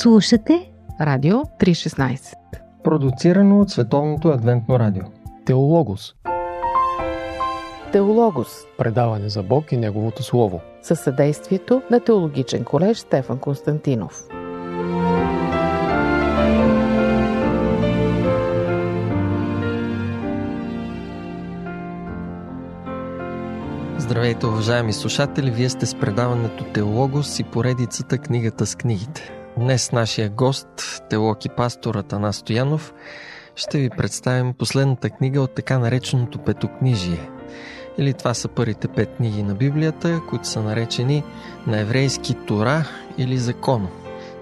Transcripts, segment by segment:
Слушате Радио 316 Продуцирано от Световното адвентно радио. Теологос. Теологос. Предаване за Бог и Неговото Слово. Със съдействието на Теологичен колеж Стефан Константинов. Здравейте, уважаеми слушатели! Вие сте с предаването Теологос и поредицата Книгата с книгите. Днес нашия гост, теолог и пастор Атанас Стоянов, ще ви представим последната книга от така нареченото Петокнижие. Или това са първите пет книги на Библията, които са наречени на еврейски Тора или Закон.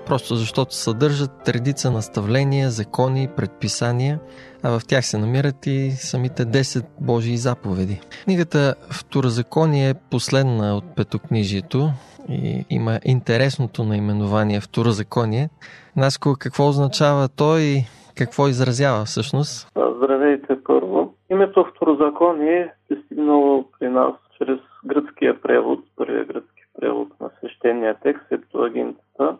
Просто защото съдържат редица наставления, закони, предписания, а в тях се намират и самите 10 Божии заповеди. Книгата Второзаконие е последна от Петокнижието и има интересното наименование Второзаконие. Наско, какво означава той и какво изразява всъщност? Здравейте първо. Името Второзаконие е стигнало при нас чрез гръцкия превод, първия гръцки превод на свещения текст, Септуагинтата,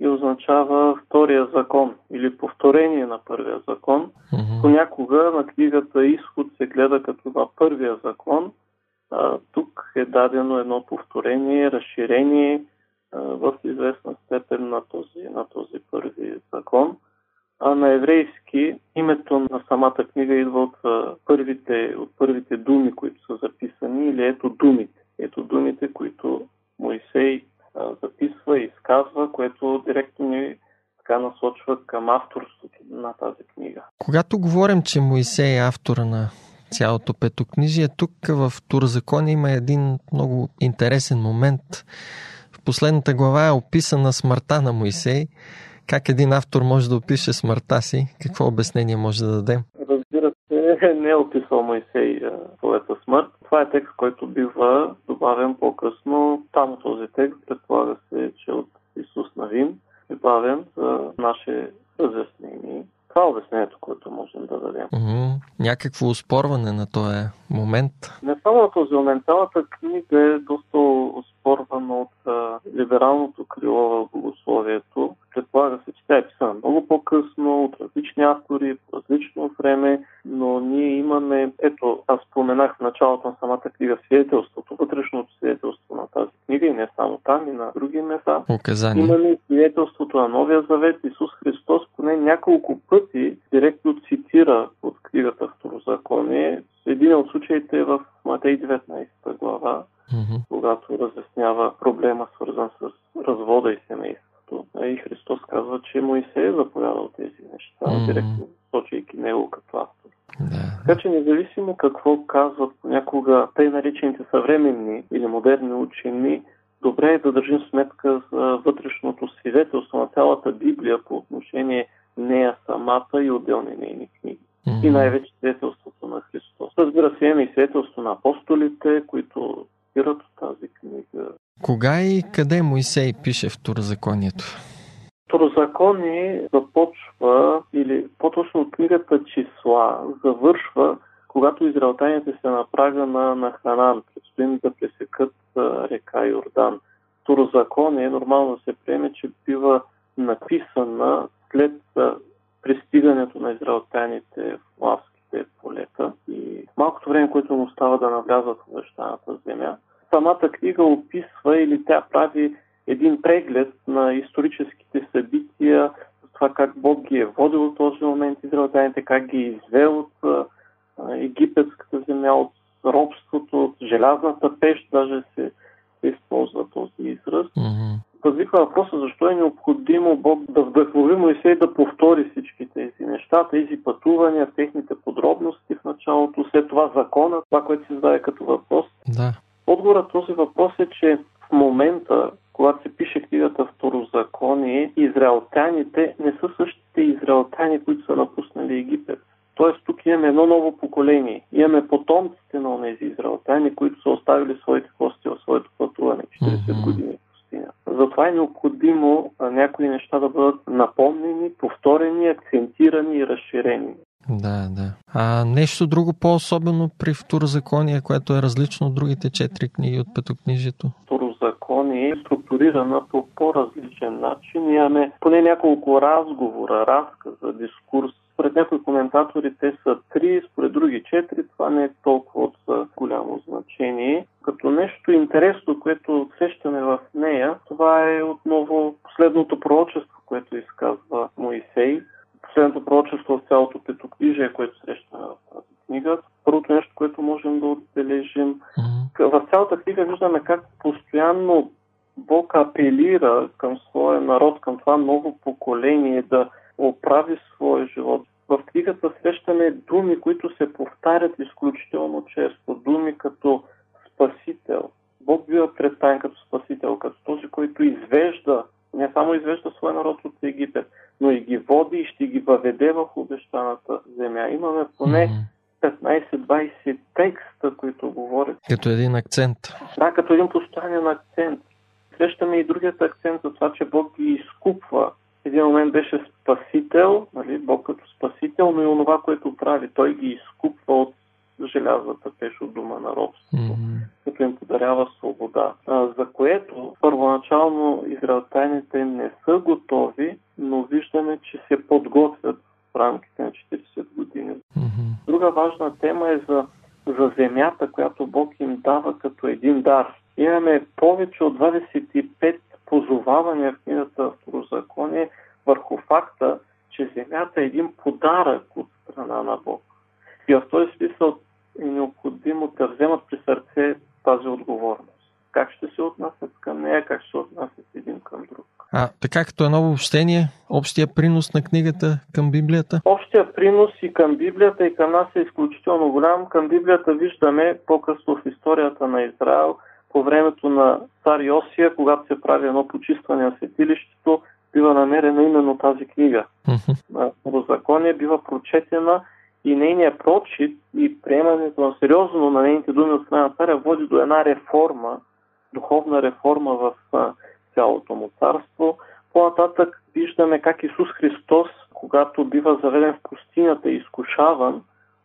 и означава втория закон или повторение на първия закон. Mm-hmm. Понякога на книгата Изход се гледа като на първия закон. А, тук е дадено едно повторение, разширение а, в известна степен на този, на този първи закон. А на еврейски името на самата книга идва от а, първите, от първите думи, които са записани, или ето думите. Ето думите, които Моисей записва и изказва, което директно ни така насочва към авторството на тази книга. Когато говорим, че Моисей е автора на цялото петокнижие, тук в Турзакон има един много интересен момент. В последната глава е описана смъртта на Моисей. Как един автор може да опише смъртта си? Какво обяснение може да дадем? Не е описал Моисей своята смърт. Това е текст, който бива добавен по-късно. Там този текст предполага се, че от Исус Навин прибавен за наше разяснение. Това е обяснението, което можем да дадем. Mm-hmm. Някакво успорване на този момент? Не само на този момент. Цялата книга е доста успорвана от а, либералното крило в богословието. Предполага се, че тя е писана много по-късно, от различни автори, по различно време, но ние имаме, ето, аз споменах в началото на самата книга свидетелството, вътрешното свидетелство на тази книга и не само там, и на други места. Указания. Имаме свидетелството на Новия Завет. Исус Христос поне няколко пъти директно цитира от книгата Второзаконие. Един от случаите е в Матей 19 глава, Mm-hmm. когато разяснява проблема, свързан с развода и семейството. И Христос казва, че Моисей е заповядал тези неща, Мгм. директно сочейки него като автор. Да. Така че независимо какво казват понякога тъй наречените съвременни или модерни учени, добре е да държим сметка за вътрешното свидетелство на цялата Библия по отношение нея самата и отделни нейни книги. И Мгм. най-вече свидетелството на Христос. Разбира се, имаме и свидетелство на апостолите, които от тази книга. Кога и къде Моисей пише Второзаконието? Второзаконие започва, или по-точно от книгата числа, завършва, когато израелтяните се на прага на, на Ханан, предстоим да пресекат река Йордан. Второзаконие нормално да се приеме, че бива написана след пристигането на израелтяните в Лавските полета и малкото време, което му остава да навлязат в обещаната земя. Самата книга описва или тя прави един преглед на историческите събития, това как Бог ги е водил в този момент израелтяните, как ги е извел от египетската земя, от робството, от желязната пещ, даже се, използва този израз. Мгм. Възниква въпроса защо е необходимо Бог да вдъхнови Моисей да повтори всички тези неща, тези пътувания, техните подробности в началото, след това закона, това, което се зададе като въпрос. Да. Отговорът този въпрос е, че в момента, когато се пише книгата Второзаконие, израелтяните не са същите израелтяни, които са напуснали Египет. Имаме едно ново поколение. Имаме потомците на тези израелтяни, които са оставили своите кости в своето пътуване 40 Мгм. години в пустиня. Затова е необходимо някои неща да бъдат напомнени, повторени, акцентирани и разширени. Да, да. А нещо друго по-особено при Второзаконие, което е различно от другите четири книги от Петокнижието? второзаконие е структурирана по по-различен начин. Имаме поне няколко разговора, разказа, дискурс. Според някои коментатори те са три, според други четири. Това не е толкова от голямо значение. Като нещо интересно, което отсещаме в нея, това е отново последното пророчество, което изказва Моисей. Последното пророчество в цялото петокнижие, което срещаме в тази книга. Първото нещо, което можем да отбележим. В цялата книга виждаме как постоянно Бог апелира към своя народ, към това ново поколение да оправи своя живот. В книгата срещаме думи, които се повтарят изключително често. Думи като Спасител. Бог бива представен като Спасител, като този, който извежда, не само извежда своя народ от Египет, но и ги води и ще ги въведе в обещаната земя. Имаме поне 15-20 текста, които говорят. Като един акцент. Да, като един постоянен акцент. Срещаме и другият акцент за това, че Бог ги изкупва. Един момент беше спасител, нали, Бог като спасител, но и онова, което прави. Той ги изкупва от желязата пеш от дума на робството, mm-hmm. като им подарява свобода. А, за което първоначално израелтяните не са готови, но виждаме, че се подготвят в рамките на 40 години. Mm-hmm. Друга важна тема е за, за земята, която Бог им дава като един дар. Имаме повече от 25 позовавания в книгата Второзаконие че земята е един подарък от страна на Бог. И в този смисъл е необходимо да вземат при сърце тази отговорност. Как ще се отнасят към нея, как ще се отнасят един към друг. А така като едно обобщение, общия принос на книгата към Библията? Общия принос и към Библията и към нас е изключително голям. Към Библията виждаме по-късно в историята на Израел, по времето на цар Йосия, когато се прави едно почистване на светилището, бива намерена именно тази книга. Uh-huh. законие бива прочетена и нейният прочит и приемането на сериозно на нейните думи от страна на царя води до една реформа, духовна реформа в цялото му царство. По-нататък виждаме как Исус Христос, когато бива заведен в пустинята и изкушаван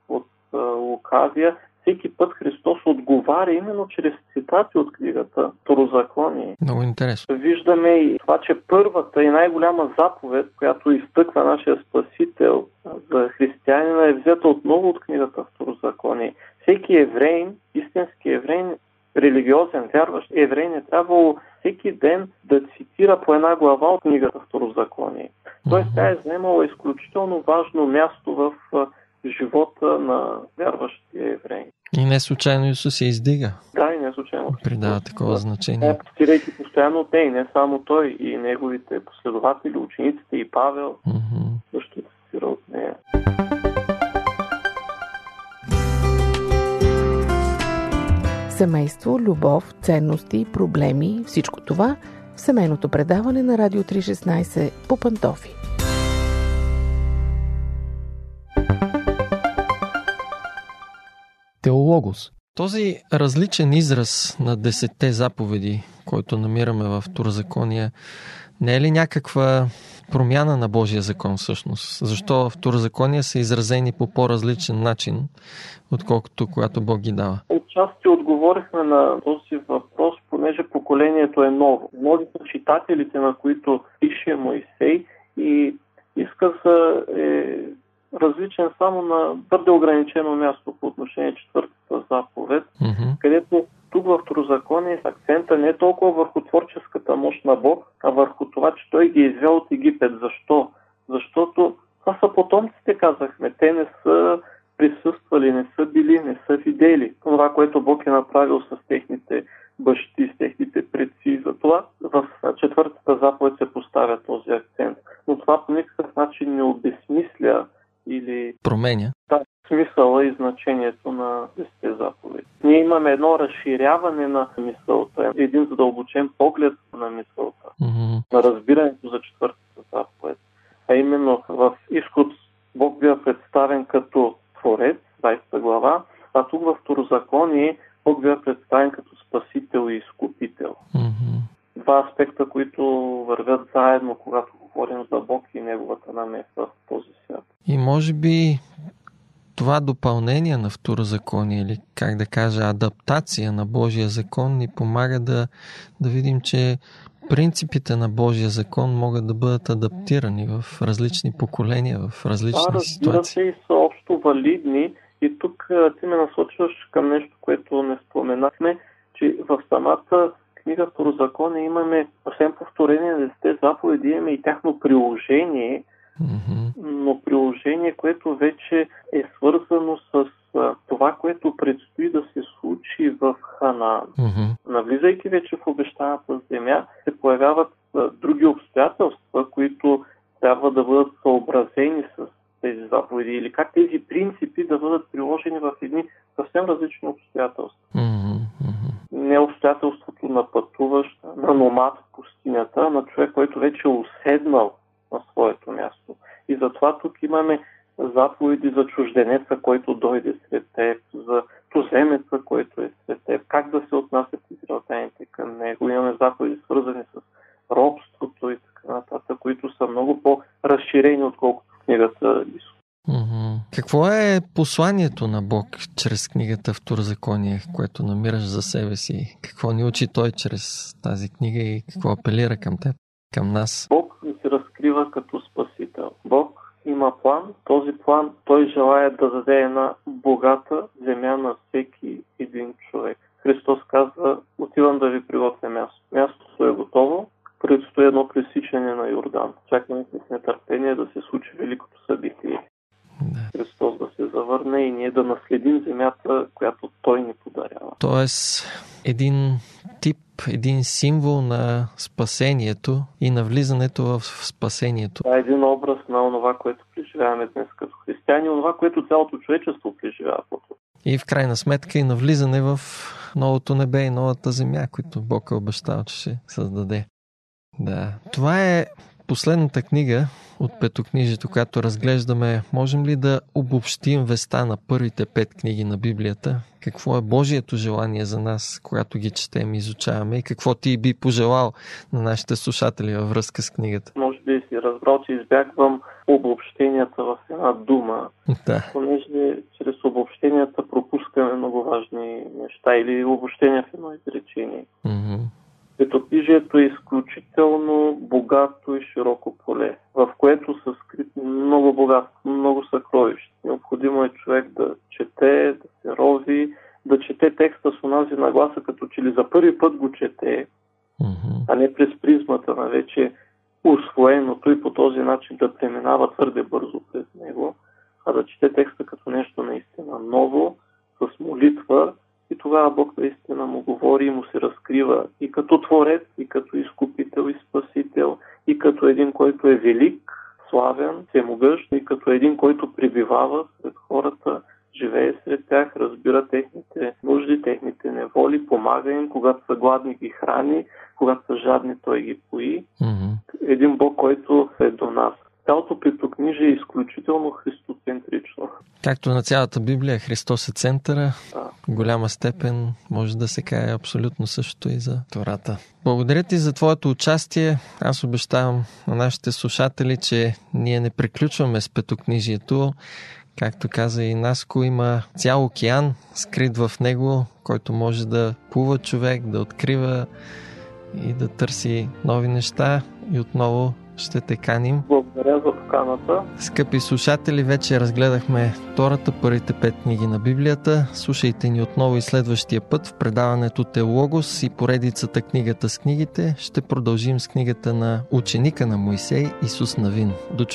от Лукавия, всеки път Христос отговаря именно чрез цитати от книгата Второзаконие. Много интересно. Виждаме и това, че първата и най-голяма заповед, която изтъква нашия Спасител за християнина е взета отново от книгата Второзаконие. Всеки еврейн, истински еврейн, религиозен, вярващ еврей не трябвало всеки ден да цитира по една глава от книгата Второзаконие. Тоест тя е заемала изключително важно място в живота на вярващия еврей. И не случайно Исус се издига. Да, и не случайно. Придава такова значение. Цитирайки постоянно от не, не само той, и неговите последователи, учениците и Павел mm-hmm. също цитира от нея. Семейство, любов, ценности, проблеми, всичко това в семейното предаване на Радио 316 по Пантофи. Теологос. Този различен израз на десетте заповеди, който намираме в Второзакония, не е ли някаква промяна на Божия закон всъщност? Защо Второзакония са изразени по по-различен начин, отколкото когато Бог ги дава? Отчасти отговорихме на този въпрос, понеже поколението е ново. Много са читателите, на които пише Моисей и изказа е различен само на твърде ограничено място по отношение четвъртата заповед, mm-hmm. където тук в Второзаконие акцента не е толкова върху творческата мощ на Бог, а върху това, че той ги е извел от Египет. Защо? Защото това са потомците, казахме. Те не са присъствали, не са били, не са видели това, което Бог е направил с техните бащи, с техните предци. Затова в четвъртата заповед се поставя този акцент. Но това по никакъв начин не обесмисля или променя да, смисъла и значението на десете заповеди. Ние имаме едно разширяване на мисълта, един задълбочен поглед на мисълта, mm-hmm. на разбирането за четвъртата заповед. А именно в изход Бог бива представен като Творец, 20 глава, а тук в Второзаконие Бог бива представен като Спасител и Изкупител. Mm-hmm. Два аспекта, които вървят заедно, когато говорим за Бог и Неговата намеса в този свят. И може би това допълнение на второзаконие или как да кажа адаптация на Божия закон ни помага да, да видим, че принципите на Божия закон могат да бъдат адаптирани в различни поколения, в различни да, ситуации. се и са общо валидни. И тук ти ме насочваш към нещо, което не споменахме, че в самата книга Второзакония имаме, освен повторение на десете заповеди, имаме и тяхно приложение, mm-hmm. но приложение, което вече е свързано с това, което предстои да се случи в. Mm-hmm. Навлизайки вече в обещаната земя, се появяват други обстоятелства, които трябва да бъдат съобразени с тези заповеди или как тези принципи да бъдат приложени в едни съвсем различни обстоятелства. Mm-hmm. Не обстоятелството на пътуващ, на номад в пустинята, на човек, който вече е уседнал на своето място. И затова тук имаме заповеди за чужденеца, който дойде сред теб, за туземеца, който е сред теб, как да се отнасят израелтяните към него. Имаме заповеди свързани с робството и така нататък, които са много по-разширени, отколкото в книгата Исус. Mm-hmm. Какво е посланието на Бог чрез книгата Второзаконие, което намираш за себе си? Какво ни учи Той чрез тази книга и какво апелира към теб, към нас? Бог ни се разкрива като Спасител. Бог има план. Този план той желая да даде една богата земя на всеки един човек. Христос казва, отивам да ви приготвя място. Мястото е готово, предстои едно пресичане на Йордан. Чакаме с нетърпение да се случи великото събитие. Да. Христос да се завърне и ние да наследим земята, която Той ни подарява. Тоест, един тип, един символ на спасението и на влизането в спасението. Това е един образ на това, което преживяваме днес като християни, това, което цялото човечество преживява И в крайна сметка и на влизане в новото небе и новата земя, които Бог е обещал, че ще създаде. Да. Това е последната книга от петокнижието, която разглеждаме. Можем ли да обобщим веста на първите пет книги на Библията? Какво е Божието желание за нас, когато ги четем и изучаваме? И какво ти би пожелал на нашите слушатели във връзка с книгата? Може би си разбрал, че избягвам обобщенията в една дума, да. понеже чрез обобщенията пропускаме много важни неща или обобщения в едно изречение. Mm-hmm. Светопижието е изключително богато и широко поле, в което са скрити много богатство, много съкровища. Необходимо е човек да чете, да се рови, да чете текста с онази нагласа, като че ли за първи път го чете, mm-hmm. а не през призмата на вече усвоеното и по този начин да преминава твърде бързо през него, а да чете текста като нещо наистина ново, с молитва и тогава Бог наистина му говори и му се разкрива и като творец, и като изкупител и спасител, и като един, който е велик, славен, всемогъщ, и като един, който прибивава сред хората, живее сред тях, разбира техните нужди, техните неволи, помага им, когато са гладни ги храни, когато са жадни той ги пои. Mm-hmm. Един Бог, който е до нас. Цялото петокнижие е изключително христоцентрично. Както на цялата Библия, Христос е центъра. Да. Голяма степен може да се каже абсолютно също и за Тората. Благодаря ти за твоето участие. Аз обещавам на нашите слушатели, че ние не приключваме с петокнижието. Както каза и Наско, има цял океан скрит в него, който може да плува човек, да открива и да търси нови неща. И отново ще те каним. Благодаря за поканата. Скъпи слушатели, вече разгледахме втората, първите пет книги на Библията. Слушайте ни отново и следващия път в предаването Теологос и поредицата Книгата с книгите. Ще продължим с книгата на ученика на Моисей Исус Навин. До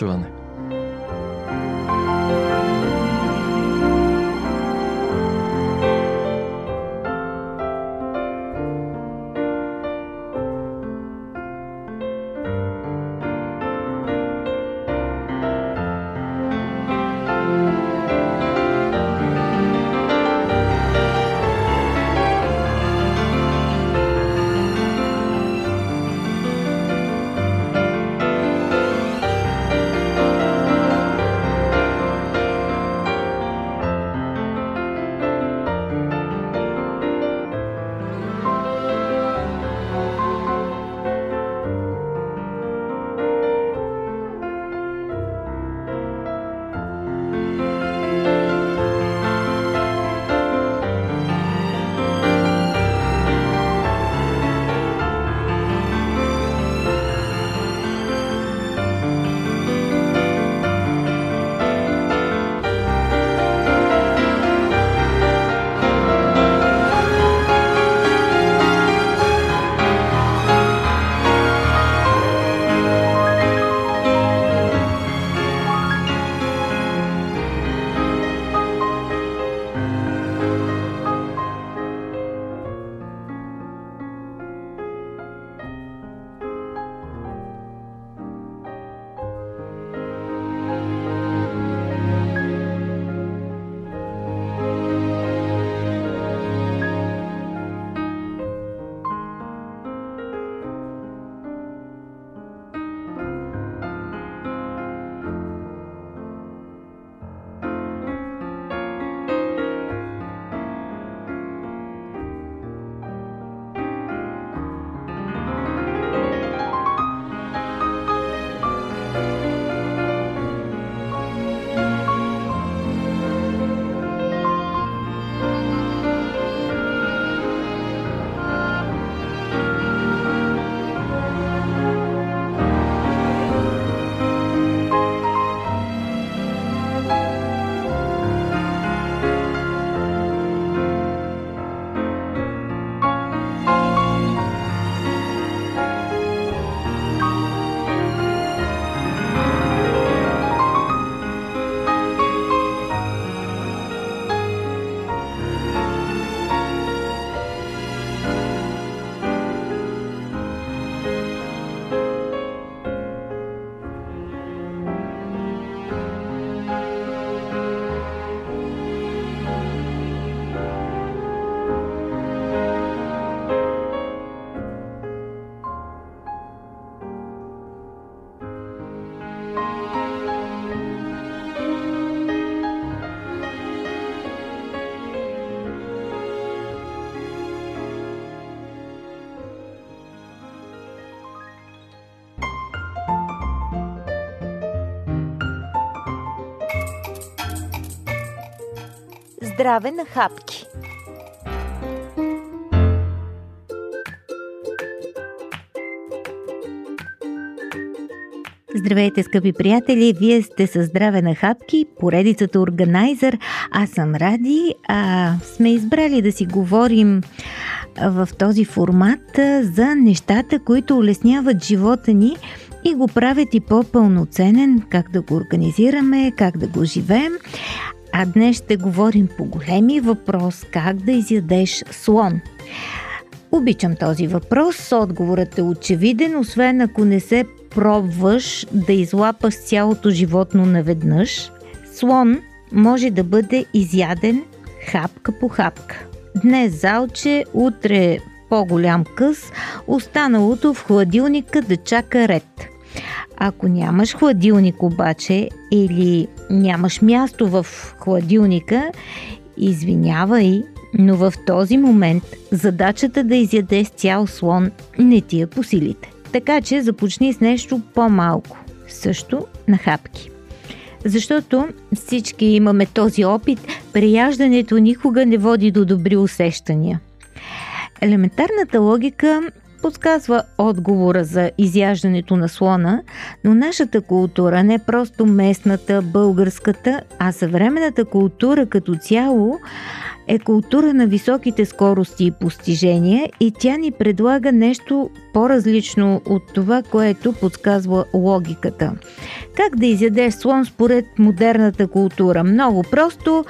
Здраве на хапки! Здравейте, скъпи приятели! Вие сте със Здраве на хапки, поредицата Органайзър. Аз съм Ради, а сме избрали да си говорим в този формат за нещата, които улесняват живота ни и го правят и по-пълноценен, как да го организираме, как да го живеем. А днес ще говорим по големи въпрос как да изядеш слон. Обичам този въпрос. Отговорът е очевиден, освен ако не се пробваш да излапаш цялото животно наведнъж. Слон може да бъде изяден хапка по хапка. Днес залче, утре по-голям къс, останалото в хладилника да чака ред. Ако нямаш хладилник обаче или нямаш място в хладилника, извинявай, но в този момент задачата да изядеш цял слон не ти е по силите. Така че започни с нещо по-малко. Също на хапки. Защото всички имаме този опит, прияждането никога не води до добри усещания. Елементарната логика подсказва отговора за изяждането на слона, но нашата култура, не просто местната, българската, а съвременната култура като цяло, е култура на високите скорости и постижения и тя ни предлага нещо по-различно от това, което подсказва логиката. Как да изядеш слон според модерната култура? Много просто,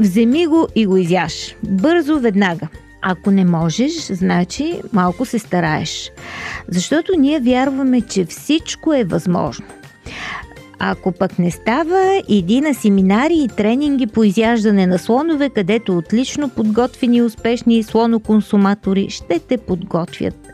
вземи го и го изяш. Бързо, веднага. Ако не можеш, значи малко се стараеш. Защото ние вярваме, че всичко е възможно. Ако пък не става, иди на семинари и тренинги по изяждане на слонове, където отлично подготвени и успешни слоноконсуматори ще те подготвят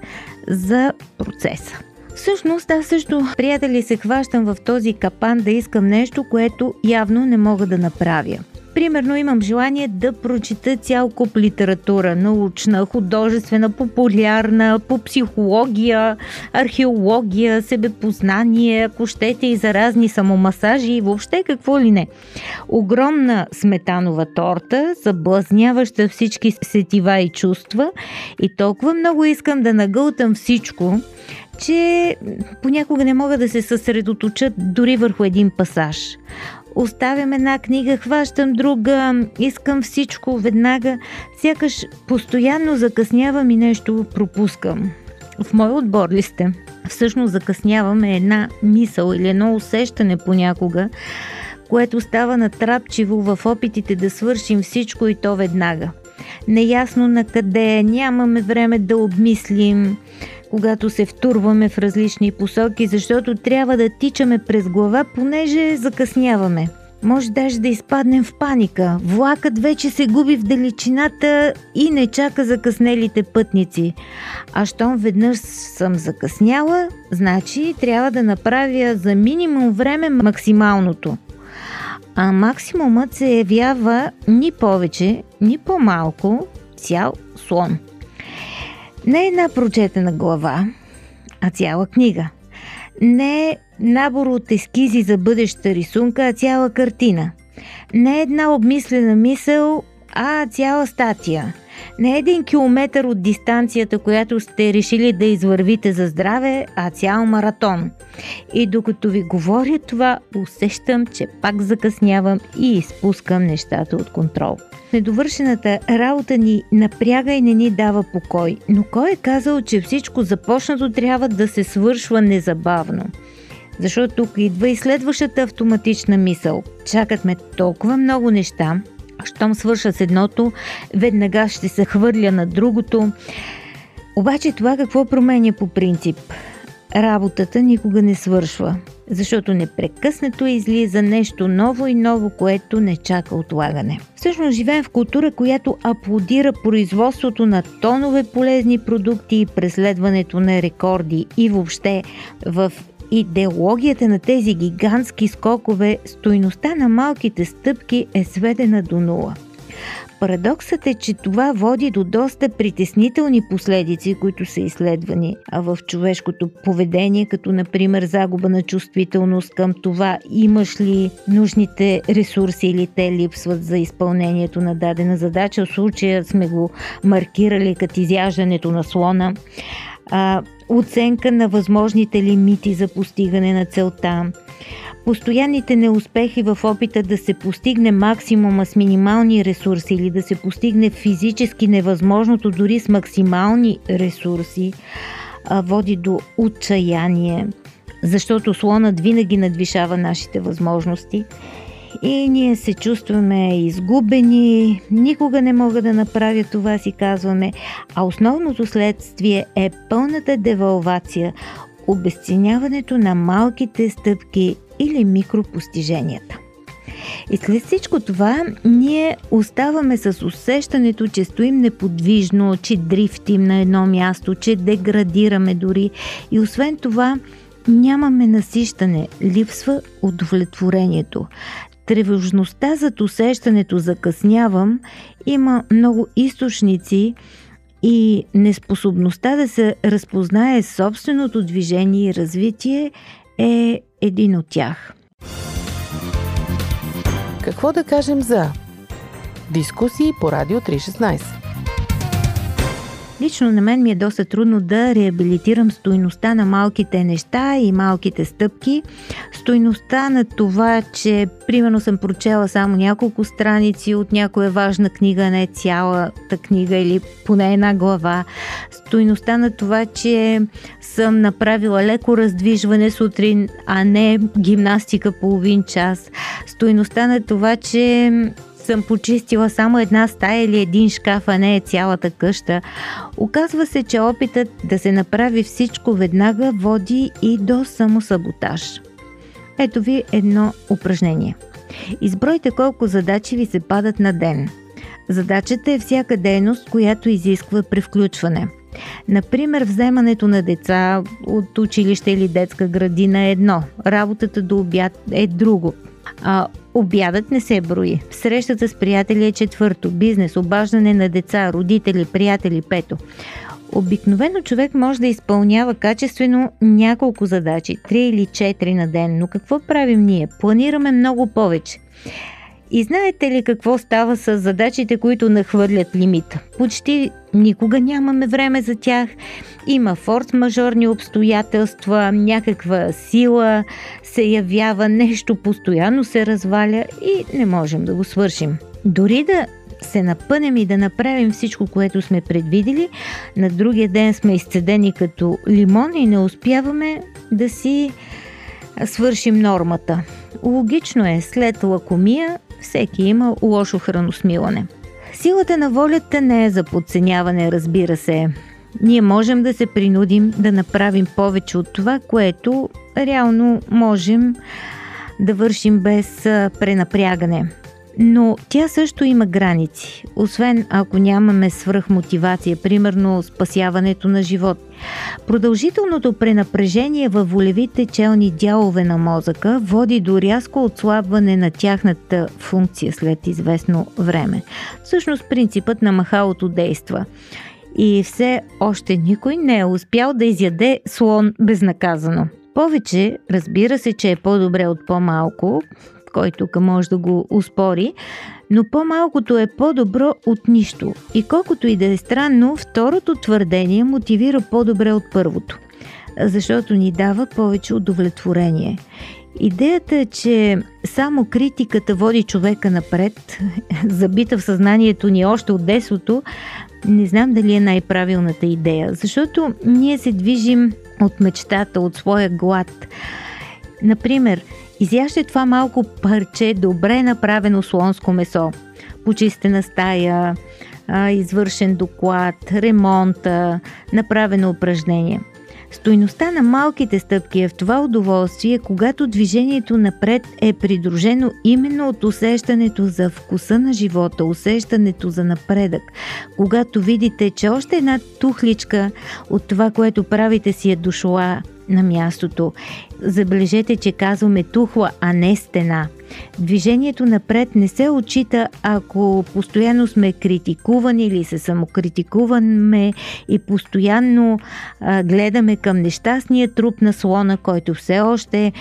за процеса. Всъщност, аз също, приятели, се хващам в този капан да искам нещо, което явно не мога да направя – Примерно имам желание да прочита цял куп литература, научна, художествена, популярна, по психология, археология, себепознание, ако щете и за разни самомасажи и въобще какво ли не. Огромна сметанова торта, съблазняваща всички сетива и чувства и толкова много искам да нагълтам всичко, че понякога не мога да се съсредоточат дори върху един пасаж оставям една книга, хващам друга, искам всичко веднага, сякаш постоянно закъснявам и нещо пропускам. В мой отбор ли сте? Всъщност закъсняваме една мисъл или едно усещане понякога, което става натрапчиво в опитите да свършим всичко и то веднага. Неясно на къде, нямаме време да обмислим, когато се втурваме в различни посоки, защото трябва да тичаме през глава, понеже закъсняваме. Може даже да изпаднем в паника. Влакът вече се губи в далечината и не чака закъснелите пътници. А щом веднъж съм закъсняла, значи трябва да направя за минимум време максималното. А максимумът се явява ни повече, ни по-малко цял слон – не една прочетена глава, а цяла книга. Не е набор от ескизи за бъдеща рисунка, а цяла картина. Не е една обмислена мисъл, а цяла статия. Не е един километър от дистанцията, която сте решили да извървите за здраве, а цял маратон. И докато ви говоря това, усещам, че пак закъснявам и изпускам нещата от контрол. Недовършената работа ни напряга и не ни дава покой. Но кой е казал, че всичко започнато трябва да се свършва незабавно? Защото тук идва и следващата автоматична мисъл. Чакат ме толкова много неща, щом свърша с едното, веднага ще се хвърля на другото. Обаче това какво променя по принцип? Работата никога не свършва, защото непрекъснато излиза нещо ново и ново, което не чака отлагане. Всъщност живеем в култура, която аплодира производството на тонове полезни продукти и преследването на рекорди и въобще в идеологията на тези гигантски скокове, стойността на малките стъпки е сведена до нула. Парадоксът е, че това води до доста притеснителни последици, които са изследвани в човешкото поведение, като например загуба на чувствителност към това имаш ли нужните ресурси или те липсват за изпълнението на дадена задача. В случая сме го маркирали като изяждането на слона а, оценка на възможните лимити за постигане на целта, постоянните неуспехи в опита да се постигне максимума с минимални ресурси или да се постигне физически невъзможното дори с максимални ресурси, води до отчаяние, защото слонът винаги надвишава нашите възможности – и ние се чувстваме изгубени, никога не мога да направя това, си казваме, а основното следствие е пълната девалвация, обесценяването на малките стъпки или микропостиженията. И след всичко това, ние оставаме с усещането, че стоим неподвижно, че дрифтим на едно място, че деградираме дори. И освен това, нямаме насищане, липсва удовлетворението. Тревожността зад усещането закъснявам има много източници и неспособността да се разпознае собственото движение и развитие е един от тях. Какво да кажем за дискусии по Радио 316? Лично на мен ми е доста трудно да реабилитирам стойността на малките неща и малките стъпки. Стойността на това, че примерно съм прочела само няколко страници от някоя важна книга, не цялата книга или поне една глава. Стойността на това, че съм направила леко раздвижване сутрин, а не гимнастика половин час. Стойността на това, че съм почистила само една стая или един шкаф, а не е цялата къща. Оказва се, че опитът да се направи всичко веднага води и до самосаботаж. Ето ви едно упражнение. Избройте колко задачи ви се падат на ден. Задачата е всяка дейност, която изисква превключване. Например, вземането на деца от училище или детска градина е едно, работата до обяд е друго, а, обядът не се брои. Срещата с приятели е четвърто. Бизнес, обаждане на деца, родители, приятели пето. Обикновено човек може да изпълнява качествено няколко задачи, 3 или 4 на ден, но какво правим ние? Планираме много повече. И знаете ли какво става с задачите, които нахвърлят лимита? Почти никога нямаме време за тях. Има форс-мажорни обстоятелства, някаква сила се явява, нещо постоянно се разваля и не можем да го свършим. Дори да се напънем и да направим всичко, което сме предвидели, на другия ден сме изцедени като лимон и не успяваме да си свършим нормата. Логично е, след лакомия всеки има лошо храносмилане. Силата на волята не е за подценяване, разбира се. Ние можем да се принудим да направим повече от това, което реално можем да вършим без пренапрягане но тя също има граници, освен ако нямаме свръхмотивация, примерно спасяването на живот. Продължителното пренапрежение във волевите челни дялове на мозъка води до рязко отслабване на тяхната функция след известно време. Всъщност принципът на махалото действа и все още никой не е успял да изяде слон безнаказано. Повече, разбира се, че е по-добре от по-малко, кой тук може да го успори, но по-малкото е по-добро от нищо. И колкото и да е странно, второто твърдение мотивира по-добре от първото, защото ни дава повече удовлетворение. Идеята е, че само критиката води човека напред, забита в съзнанието ни още от десото, не знам дали е най-правилната идея, защото ние се движим от мечтата, от своя глад. Например, Изяще това малко парче добре направено слонско месо. Почистена стая, извършен доклад, ремонта, направено упражнение. Стойността на малките стъпки е в това удоволствие, когато движението напред е придружено именно от усещането за вкуса на живота, усещането за напредък. Когато видите, че още една тухличка от това, което правите си е дошла на мястото. Забележете, че казваме тухла, а не стена. Движението напред не се отчита, ако постоянно сме критикувани или се самокритикуваме и постоянно а, гледаме към нещастния труп на слона, който все още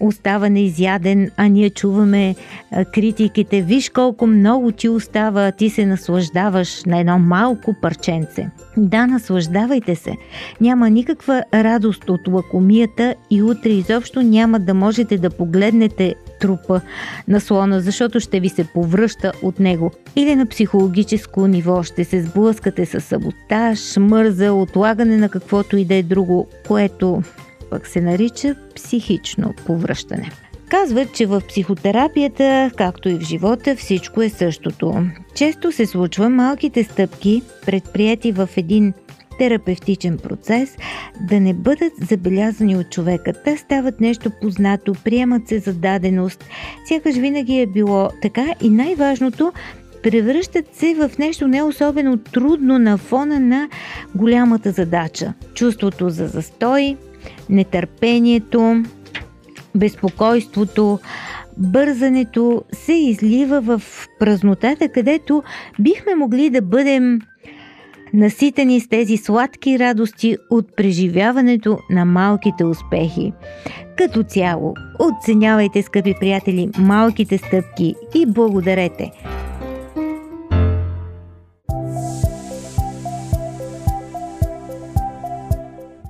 остава неизяден, а ние чуваме а, критиките. Виж колко много ти остава, ти се наслаждаваш на едно малко парченце. Да, наслаждавайте се. Няма никаква радост от лакомията и утре изобщо няма да можете да погледнете трупа на слона, защото ще ви се повръща от него. Или на психологическо ниво ще се сблъскате с саботаж, мърза, отлагане на каквото и да е друго, което пък се нарича психично повръщане. Казват, че в психотерапията, както и в живота, всичко е същото. Често се случва малките стъпки, предприяти в един терапевтичен процес, да не бъдат забелязани от човека. Те стават нещо познато, приемат се за даденост. Сякаш винаги е било така и най-важното превръщат се в нещо не особено трудно на фона на голямата задача. Чувството за застой, нетърпението, безпокойството, бързането се излива в празнотата, където бихме могли да бъдем наситени с тези сладки радости от преживяването на малките успехи. Като цяло, оценявайте, скъпи приятели, малките стъпки и благодарете.